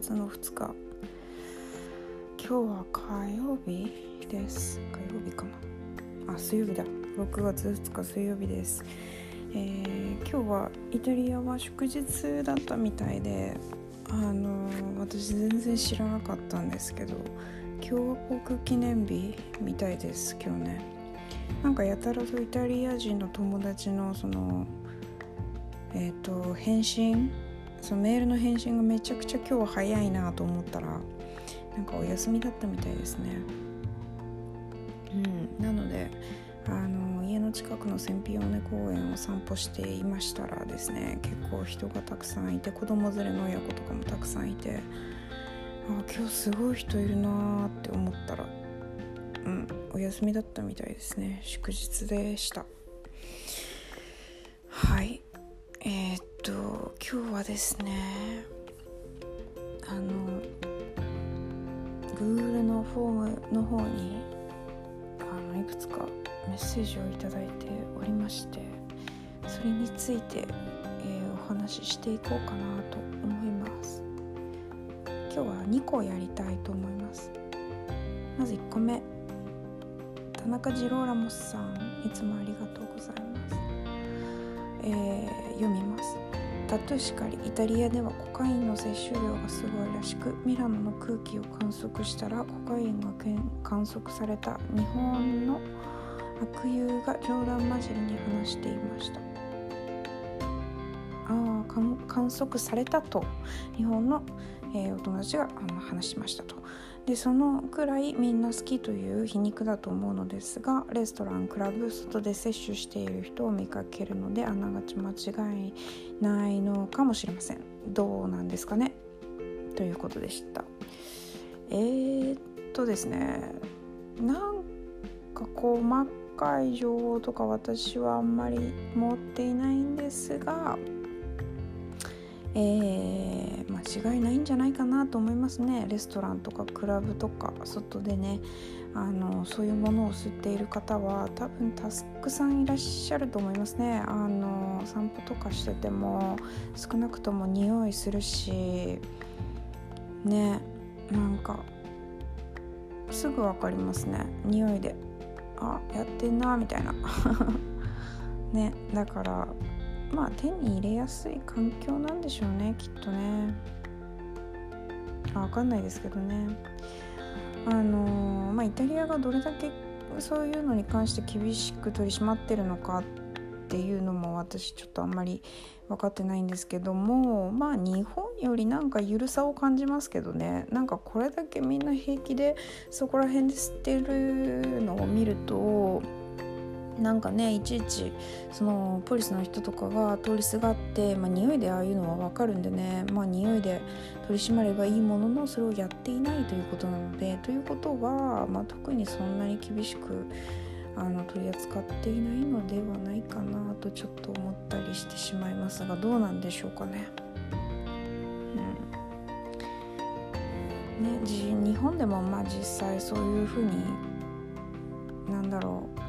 月の2日。今日は火曜日です。火曜日かな。あ水曜日だ。6月2日水曜日です。えー、今日はイタリアは祝日だったみたいであのー、私全然知らなかったんですけど共和国記念日みたいです今日ね。なんかやたらとイタリア人の友達のそのえっ、ー、と返信そのメールの返信がめちゃくちゃ今日は早いなと思ったらなんかお休みだったみたいですね。うんなのであの家の近くの千ピオネ公園を散歩していましたらですね結構人がたくさんいて子供連れの親子とかもたくさんいてあ今日すごい人いるなーって思ったらうんお休みだったみたいですね。祝日でした。はい。えー、っと今日はですねあの Google のフォームの方にあのいくつかメッセージを頂いておりましてそれについて、えー、お話ししていこうかなと思います。今日は2個やりたいと思います。まず1個目田中次郎ラモスさんいつもありがとうございます、えー、読みます。タトゥーしかりイタリアではコカインの摂取量がすごいらしくミラノの空気を観測したらコカインが観測された日本の悪友が冗談交じりに話していました。ああ観測されたと。日本の、えー、お友達があの話しましたと。でそのくらいみんな好きという皮肉だと思うのですがレストランクラブ外で摂取している人を見かけるのであながち間違いないのかもしれません。どうなんですかね？ということでした。えー、っとですね。なんか細かい情報とか私はあんまり持っていないんですがえー、間違いないんじゃないかなと思いますね。レストランとかクラブとか外でねあのそういうものを吸っている方は多分たくさんいらっしゃると思いますね。あの散歩とかしてても少なくとも匂いするしねなんかすぐ分かりますね。匂いであやってんなみたいな。ねだからまあ手に入れやすい環境なんでしょうねきっとね。あ分かんないですけどね。あの、まあイタリアがどれだけそういうのに関して厳しく取り締まってるのかっていうのも私ちょっとあんまり分かってないんですけどもまあ日本よりなんか緩さを感じますけどね。なんかこれだけみんな平気でそこら辺で吸ってるのを見るとなんかねいちいちそのポリスの人とかが通りすがって、まあ、匂いでああいうのは分かるんでねまあ匂いで取り締まればいいもののそれをやっていないということなのでということは、まあ、特にそんなに厳しくあの取り扱っていないのではないかなとちょっと思ったりしてしまいますがどうなんでしょうかね。うんね、日本でもまあ実際そういうふうになんだろう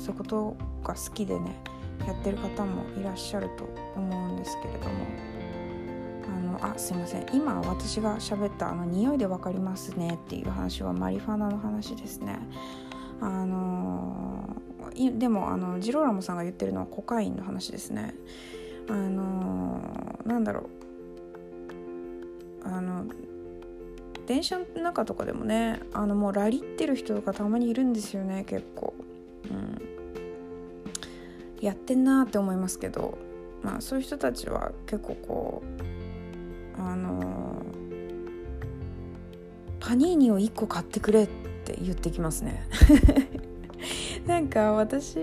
そういうことが好きでねやってる方もいらっしゃると思うんですけれども。あのあすいません。今私が喋ったあの匂いで分かりますねっていう話はマリファナの話ですね。あのでもあのジローラモさんが言ってるのはコカインの話ですね。あのなんだろう。あの電車の中とかでもねあのもうラリってる人とかたまにいるんですよね結構。やってんなって思いますけど、まあ、そういう人たちは結構こうあのパニーニを1個買ってくれって言ってきますね。なんか私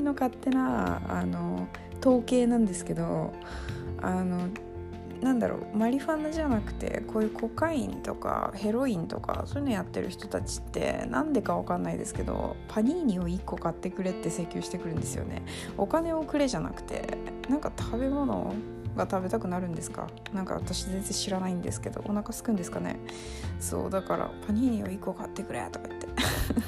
の勝手なあの統計なんですけどあのなんだろうマリファナじゃなくてこういうコカインとかヘロインとかそういうのやってる人たちってなんでかわかんないですけどパニーニを1個買ってくれって請求してくるんですよね。お金をくれじゃなくてなんか食べ物が食べたくなるんですか？なんか私全然知らないんですけどお腹すくんですかね？そうだからパニーニを1個買ってくれとか言って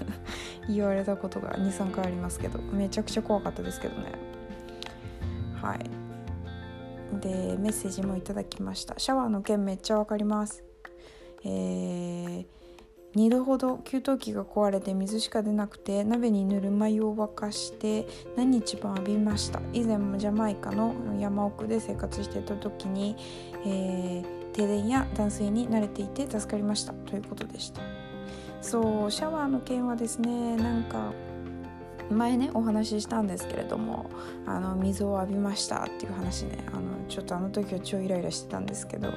言われたことが23回ありますけどめちゃくちゃ怖かったですけどね。はい。でメッセージもいただきました。シャワーの件めっちゃわかります。えー、2度ほど給湯器が壊れて水しか出なくて鍋にぬるま湯を沸かして何日も浴びました。以前もジャマイカの山奥で生活していた時に、えー、停電や断水に慣れていて助かりました。ということでした。そうシャワーの件はですねなんか前ねお話ししたんですけれどもあの水を浴びましたっていう話ねあのちょっとあの時は超イライラしてたんですけど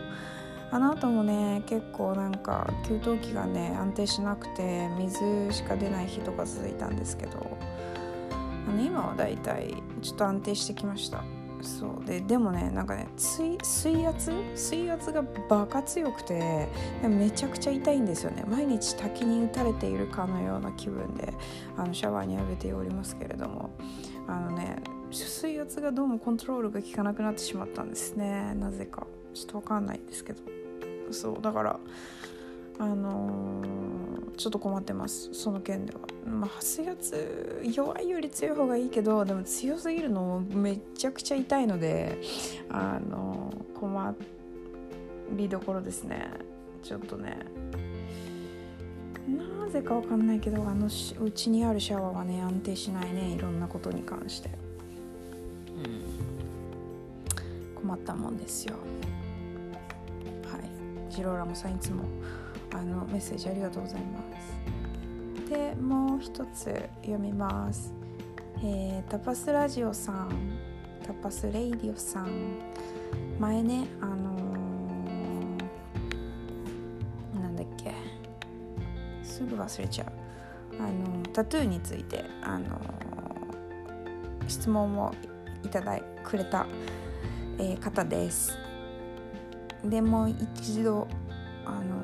あの後もね結構なんか給湯器がね安定しなくて水しか出ない日とか続いたんですけどあの今はだいたいちょっと安定してきました。そう。ででもねなんかね水圧？水圧がバカ強くてめちゃくちゃ痛いんですよね。毎日滝に打たれているかのような気分であのシャワーに浴びておりますけれども。あのね水圧がどうもコントロールが効かなくなってしまったんですね。なぜか。ちょっと分かんないんですけど。そうだからあのー、ちょっと困ってます。その件では。まあ水圧弱いより強い方がいいけどでも強すぎるのもめちゃくちゃ痛いのであのー、困りどころですね。ちょっとね。なぜかわかんないけどあのうちにあるシャワーはね安定しないね。いろんなことに関して、うん、困ったもんですよ。はい。ジローラモさんいつもあのメッセージありがとうございます。でもう一つ読みます。えー、タパスラジオさんタパスレイディオさん。前ねあのー、なんだっけ。すぐ忘れちゃう。あのタトゥーについてあのー、質問をいただいくれた、えー、方です。でも一度あの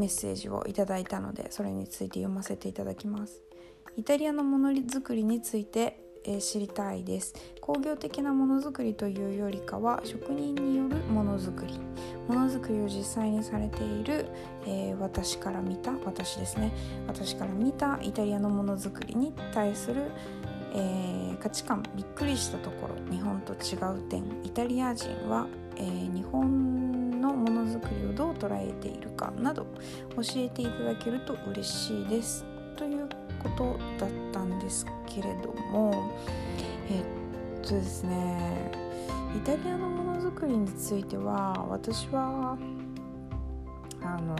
メッセージをいただいたのでそれについて読ませていただきます。イタリアのものづくりについて、えー、知りたいです。工業的なものづくりというよりかは職人によるものづくり。ものづくりを実際にされている、えー、私から見た私ですね。私から見たイタリアのものづくりに対するえー、価値観びっくりしたところ。日本と違う点。イタリア人は、えー、日本のものづくりをどう捉えているかなど教えていただけると嬉しいですということだったんですけれどもえっとですねイタリアのものづくりについては私はあの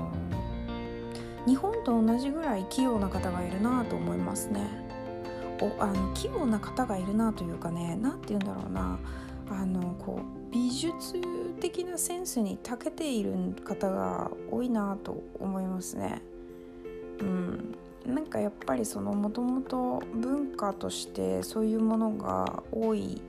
日本と同じぐらい器用な方がいるなと思いますね。おあの器用な方がいるなというかね何て言うんだろうなあのこう美術的なセンスに長けている方が多いなと思いますね。うん、なんかやっぱりそのもともと文化としてそういうものが多い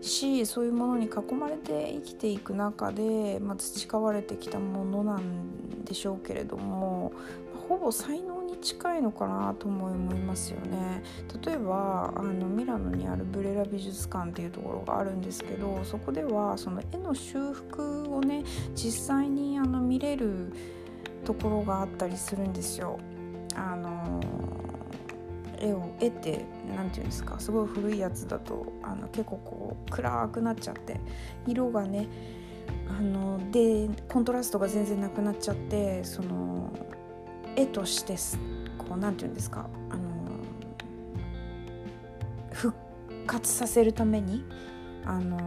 しそういうものに囲まれて生きていく中で、まあ、培われてきたものなんでしょうけれどもほぼ才能に近いのかなとも思いますよね例えばあのミラノにあるブレラ美術館っていうところがあるんですけどそこではその絵の修復をね実際にあの見れるところがあったりするんですよ。あの絵を絵って何て言うんですかすごい古いやつだとあの結構こう暗くなっちゃって色がねあのでコントラストが全然なくなっちゃってその絵としてこう何て言うんですかあの復活させるためにあの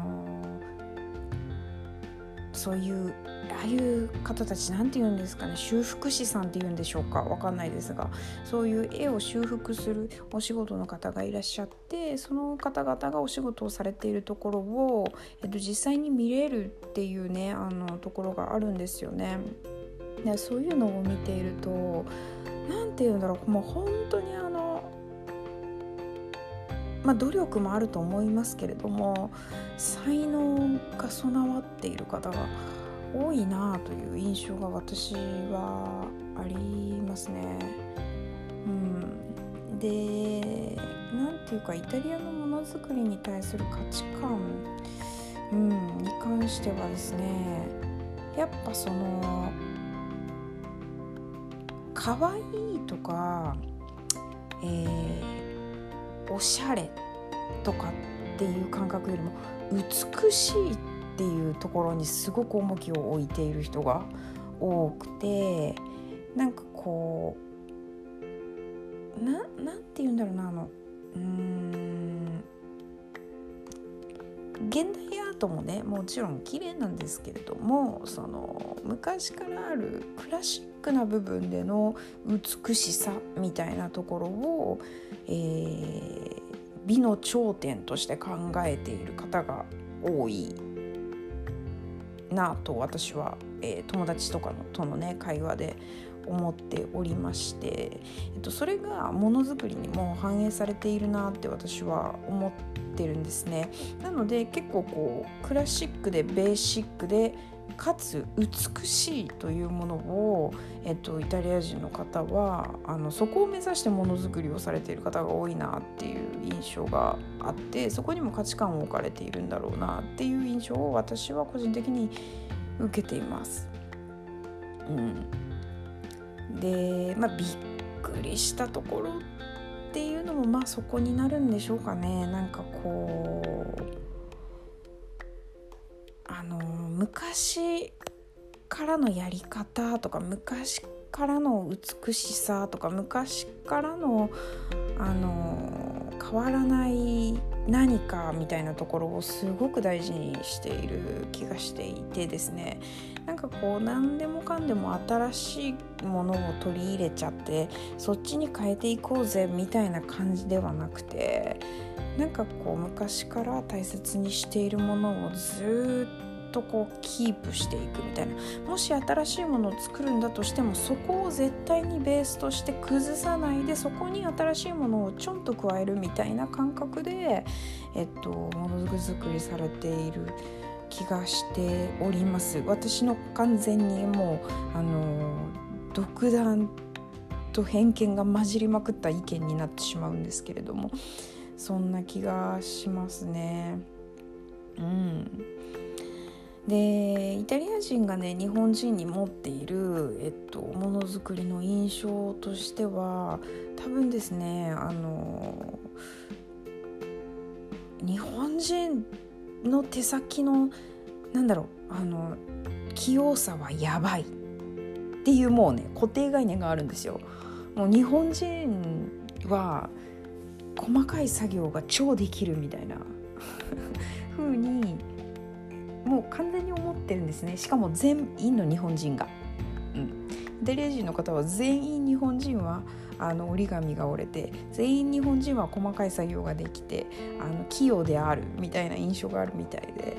そういうああいう方たち何て言うんですかね修復師さんっていうんでしょうか分かんないですがそういう絵を修復するお仕事の方がいらっしゃってその方々がお仕事をされているところを、えっと、実際に見れるっていうねあのところがあるんですよね。でそういうのを見ていると何て言うんだろうもう本当にあのまあ努力もあると思いますけれども才能が備わっている方が多いなという印象が私はありますね。うん、で何ていうかイタリアのものづくりに対する価値観、うん、に関してはですねやっぱその可愛いとか、えー、おしゃれとかっていう感覚よりも美しいっていうところにすごく重きを置いている人が多くてなんかこうななんて言うんだろうなあのうん現代アートもねもちろん綺麗なんですけれどもその昔からあるクラシックな部分での美しさみたいなところを、えー、美の頂点として考えている方が多いなと私は、えー、友達とかのとのね会話で思っておりまして、えっと、それがものづくりにも反映されているなって私は思っててるんですね。なので結構こうクラシックでベーシックでかつ美しいというものを、えっと、イタリア人の方はあのそこを目指してものづくりをされている方が多いなっていう印象があってそこにも価値観を置かれているんだろうなっていう印象を私は個人的に受けています。うん、で、まあ、びっくりしたところっていうのもまあそこになるんでしょうかね。なんかこうあの昔からのやり方とか昔からの美しさとか昔からのあの変わらない何かみたいなところをすごく大事にしている気がしていてですね。なんかこう何でもかんでも新しいものを取り入れちゃってそっちに変えていこうぜみたいな感じではなくてなんかこう昔から大切にしているものをずっととこうキープしていくみたいな。もし新しいものを作るんだとしてもそこを絶対にベースとして崩さないでそこに新しいものをちょんと加えるみたいな感覚で、えっと、ものづくりされている気がしております。私の完全にもうあの独断と偏見が混じりまくった意見になってしまうんですけれどもそんな気がしますね。うん。でイタリア人がね日本人に持っている、えっと、ものづくりの印象としては多分ですねあの日本人の手先のなんだろうあの器用さはやばいっていうもうね固定概念があるんですよ。もう日本人は細かい作業が超できるみたいな風にもう完全に思ってるんですね。しかも全員の日本人が。うん、イタリア人の方は全員日本人はあの折り紙が折れて全員日本人は細かい作業ができてあの器用であるみたいな印象があるみたいで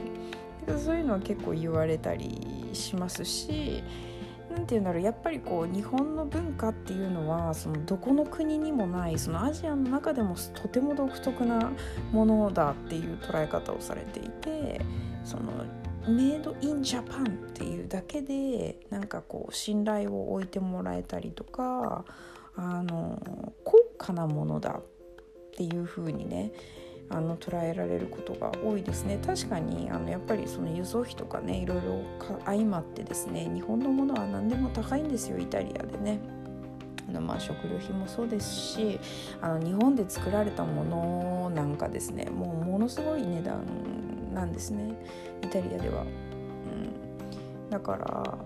そういうのは結構言われたりしますし何て言うんだろうやっぱりこう日本の文化っていうのはそのどこの国にもないそのアジアの中でもとても独特なものだっていう捉え方をされていてそのメイドインジャパンっていうだけでなんかこう信頼を置いてもらえたりとかあの高価なものだっていう風にねあの捉えられることが多いですね確かにあのやっぱりその輸送費とかねいろいろ相まってですね日本のものは何でも高いんですよイタリアでね。あのまあ食料費もそうですしあの日本で作られたものなんかですねもうものすごい値段なんですねイタリアでは。うん、だから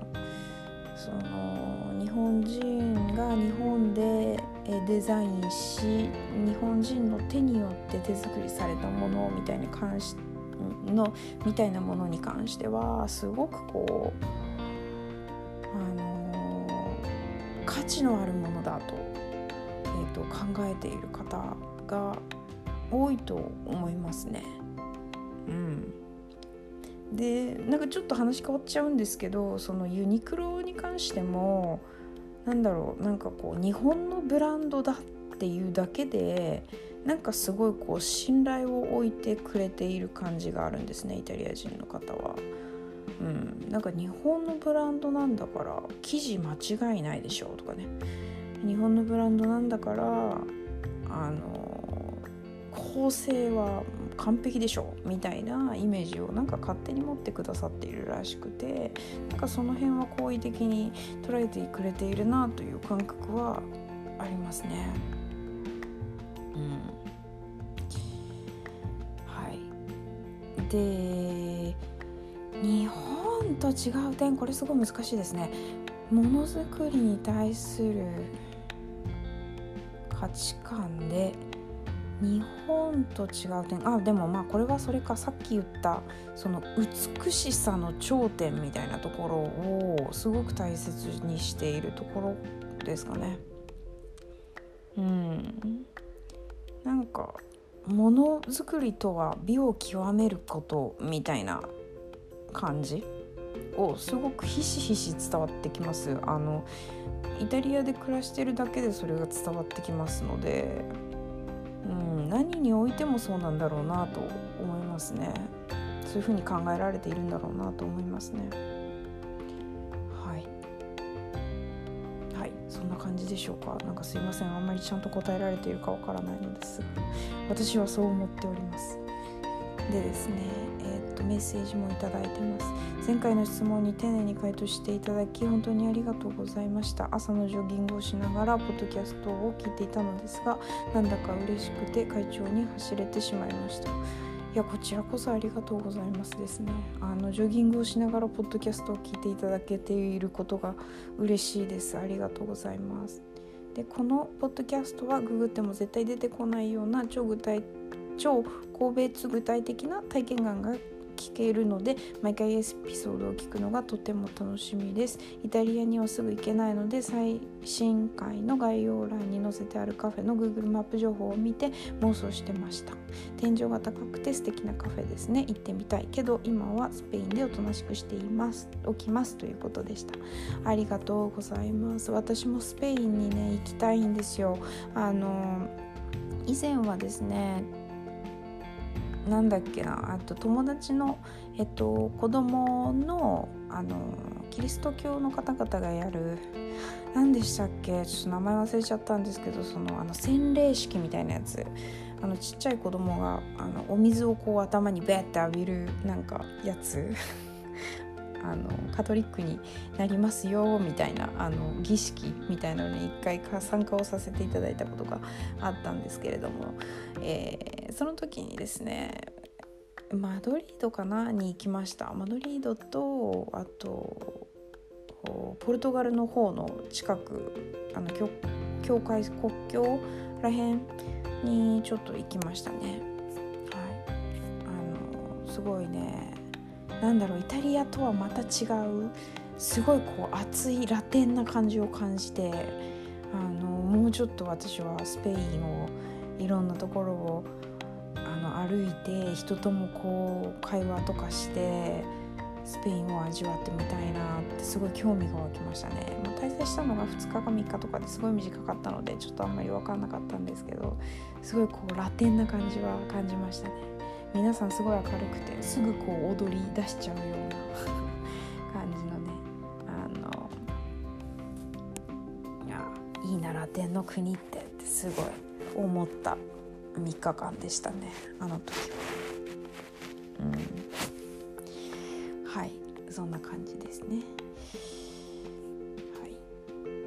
その日本人が日本でデザインし日本人の手によって手作りされたものみたいに関しのみたいなものに関してはすごくこう、あのー、価値のあるものだと,、えーと考えている方が多いと思いますね。うんでなんかちょっと話変わっちゃうんですけどそのユニクロに関してもなんだろうなんかこう日本のブランドだっていうだけでなんかすごいこう信頼を置いてくれている感じがあるんですねイタリア人の方は。うん、なんか日本のブランドなんだから生地間違いないでしょうとかね日本のブランドなんだからあの構成は完璧でしょみたいなイメージをなんか勝手に持ってくださっているらしくてなんかその辺は好意的に捉えてくれているなという感覚はありますね。うん。はい。で日本と違う点これすごい難しいですね。ものづくりに対する価値観で日本と違う点。あでもまあこれはそれかさっき言ったその美しさの頂点みたいなところをすごく大切にしているところですかね。うん。なんかものづくりとは美を極めることみたいな感じをすごくひしひし伝わってきます。あのイタリアで暮らしてるだけでそれが伝わってきますので、何においてもそうなんだろうなと思いますね。そういうふうに考えられているんだろうなと思いますね。はい。はい。そんな感じでしょうか。なんかすいません。あんまりちゃんと答えられているかわからないのですが。私はそう思っております。でですね、えー、っとメッセージもいただいてます。前回の質問に丁寧に回答していただき本当にありがとうございました。朝のジョギングをしながらポッドキャストを聞いていたのですがなんだか嬉しくて会長に走れてしまいました。いやこちらこそありがとうございますですね。あのジョギングをしながらポッドキャストを聞いていただけていることが嬉しいです。ありがとうございます。でこのポッドキャストはググっても絶対出てこないような超具体超個別具体的な体験談が聞けるので毎回エピソードを聞くのがとても楽しみです。イタリアにはすぐ行けないので最新回の概要欄に載せてあるカフェの Google マップ情報を見て妄想してました。天井が高くて素敵なカフェですね。行ってみたいけど今はスペインでおとなしくしています。起きます。ということでした。ありがとうございます。私もスペインにね行きたいんですよ。あの以前はですねなんだっけなあと友達の、えっと、子供のあのキリスト教の方々がやる何でしたっけちょっと名前忘れちゃったんですけどそのあの洗礼式みたいなやつ。あのちっちゃい子供があのお水をこう頭にベーって浴びるなんかやつ。あのカトリックになりますよみたいなあの儀式みたいなのに一回参加をさせていただいたことがあったんですけれども、えー、その時にですねマドリードかなに行きました。マドリードとあとポルトガルの方の近くあの境界国境らへんにちょっと行きましたね。はい。あのすごいねなんだろうイタリアとはまた違うすごいこう熱いラテンな感じを感じてあのもうちょっと私はスペインをいろんなところをあの歩いて人ともこう会話とかしてスペインを味わってみたいなってすごい興味が湧きましたね、まあ、滞在したのが2日か3日とかですごい短かったのでちょっとあんまり分かんなかったんですけどすごいこうラテンな感じは感じましたね。皆さんすごい明るくてすぐこう踊り出しちゃうような 感じのねあのいやいいなラテンの国ってってすごい思った3日間でしたねあの時は。うん、はいそんな感じですね。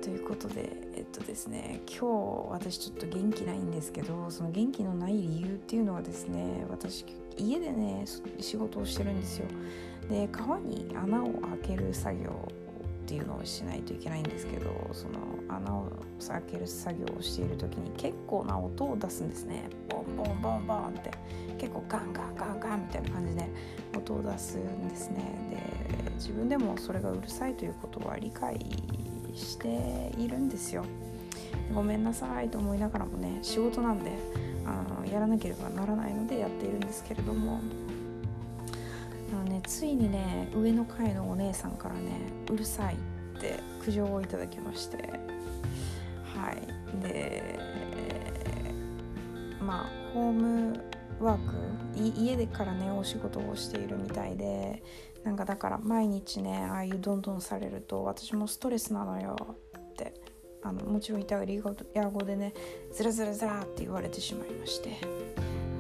ということでとですね今日私ちょっと元気ないんですけどその元気のない理由っていうのはですね私家でね仕事をしてるんですよ。で川に穴を開ける作業っていうのをしないといけないんですけどその穴を開ける作業をしている時に結構な音を出すんですね。ボンボンボンボンって。結構ガンガンガンガンみたいな感じで音を出すんですね。で自分でもそれがうるさいということは理解しているんですよ。ごめんなさいと思いながらもね仕事なんであのやらなければならないのでやっているんですけれども。あの、ね、ついにね上の階のお姉さんからねうるさいって苦情をいただきまして。はい。でまあホームワーク家でからねお仕事をしているみたいでなんかだから毎日ねああいうどんどんされると私もストレスなのよ。あのもちろんイタリア語でねずらずらずらって言われてしまいまして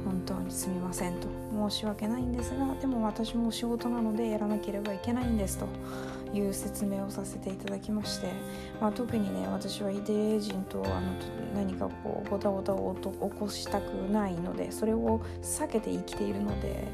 本当にすみませんと。申し訳ないんですがでも私も仕事なのでやらなければいけないんですと。いう説明をさせていただきまして、まあ、特にね私はイデレ人とあの何かこうごたごたを起こしたくないのでそれを避けて生きているので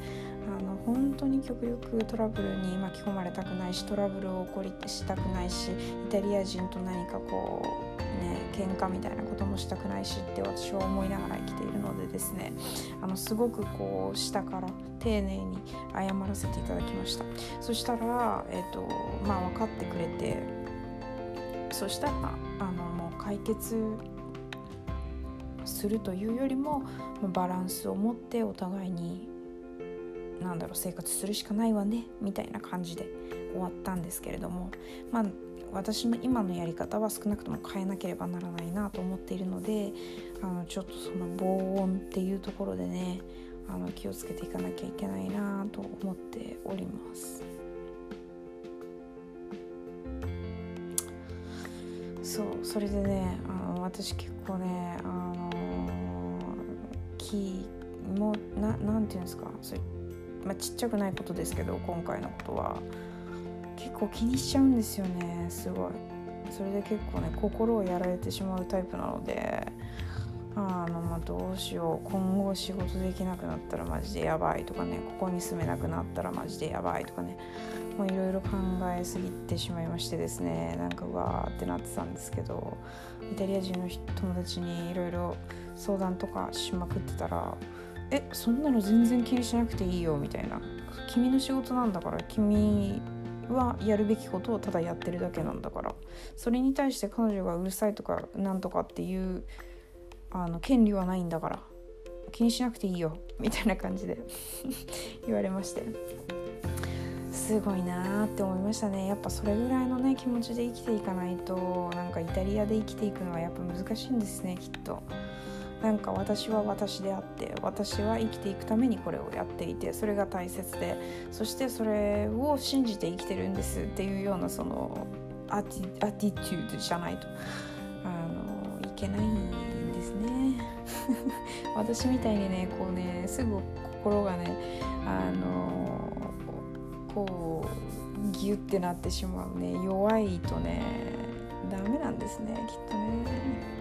本当に極力トラブルに巻き込まれたくないしトラブルを起こりしたくないしイタリア人と何かこうね喧嘩みたいなこともしたくないしって私は思いながら生きているのでですねあのすごくこう下から丁寧に謝らせていただきました。そしたら、えーとまあ、分かってくれてそしたらあのもう解決するというよりもバランスを持ってお互いになんだろう生活するしかないわねみたいな感じで終わったんですけれどもまあ私の今のやり方は少なくとも変えなければならないなと思っているのであのちょっとその防音っていうところでねあの気をつけていかなきゃいけないなと思っております。そうそれでねあの私結構ねあの気もななんていうんですかそれ、まあ、ちっちゃくないことですけど今回のことは。結構気にしちゃうんですよねすごい。それで結構ね心をやられてしまうタイプなので。あのまあどうしよう。今後仕事できなくなったらマジでやばいとかね。ここに住めなくなったらマジでやばいとかね。もういろいろ考えすぎてしまいましてですね。なんかわーってなってたんですけど。イタリア人の友達にいろいろ相談とかしまくってたら「えそんなの全然気にしなくていいよ」みたいな「君の仕事なんだから君はやるべきことをただやってるだけなんだから。それに対して彼女がうるさいとかなんとかっていうあの権利はないんだから。気にしなくていいよみたいな感じで 言われまして。すごいなーって思いましたね。やっぱそれぐらいのね気持ちで生きていかないとなんかイタリアで生きていくのはやっぱ難しいんですねきっと。なんか私は私であって私は生きていくためにこれをやっていてそれが大切でそしてそれを信じて生きてるんですっていうようなそのアティアティチュードじゃないとあのいけないんですね 私みたいにねこうねすぐ心がねあのこうギュッてなってしまうね弱いとねダメなんですねきっとね。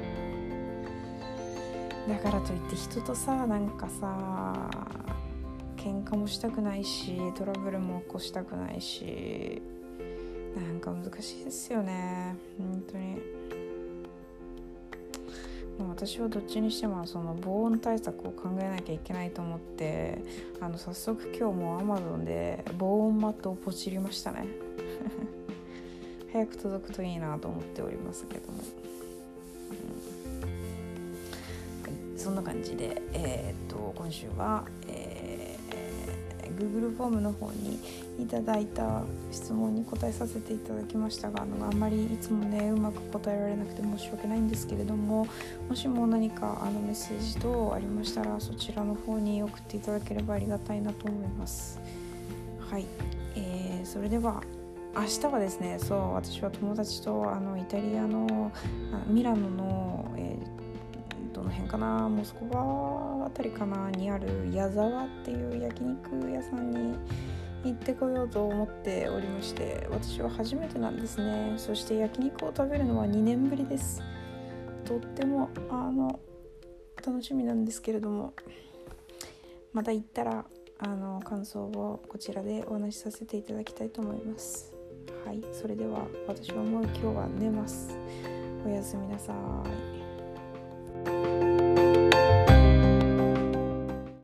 だからといって人とさなんかさ喧嘩もしたくないしトラブルも起こしたくないしなんか難しいですよね。本当に。もう私はどっちにしてもその防音対策を考えなきゃいけないと思ってあの早速今日も Amazon で防音マットをポチりましたね。早く届くといいなと思っておりますけども。そんな感じで、えー、っと今週は、えー、Google フォームの方にいただいた質問に答えさせていただきましたがあのあんまりいつもねうまく答えられなくて申し訳ないんですけれどももしも何かあのメッセージ等ありましたらそちらの方に送っていただければありがたいなと思います。はい、えー、それでは明日はですねそう私は友達とあのイタリアのミラノの、えーの辺かな。モスクワ辺りかな。にある矢沢っていう焼肉屋さんに行ってこようと思っておりまして私は初めてなんですね。そして焼肉を食べるのは2年ぶりです。とってもあの楽しみなんですけれどもまた行ったらあの感想をこちらでお話しさせていただきたいと思います。はい。それでは私はもう今日は寝ます。おやすみなさい。thank you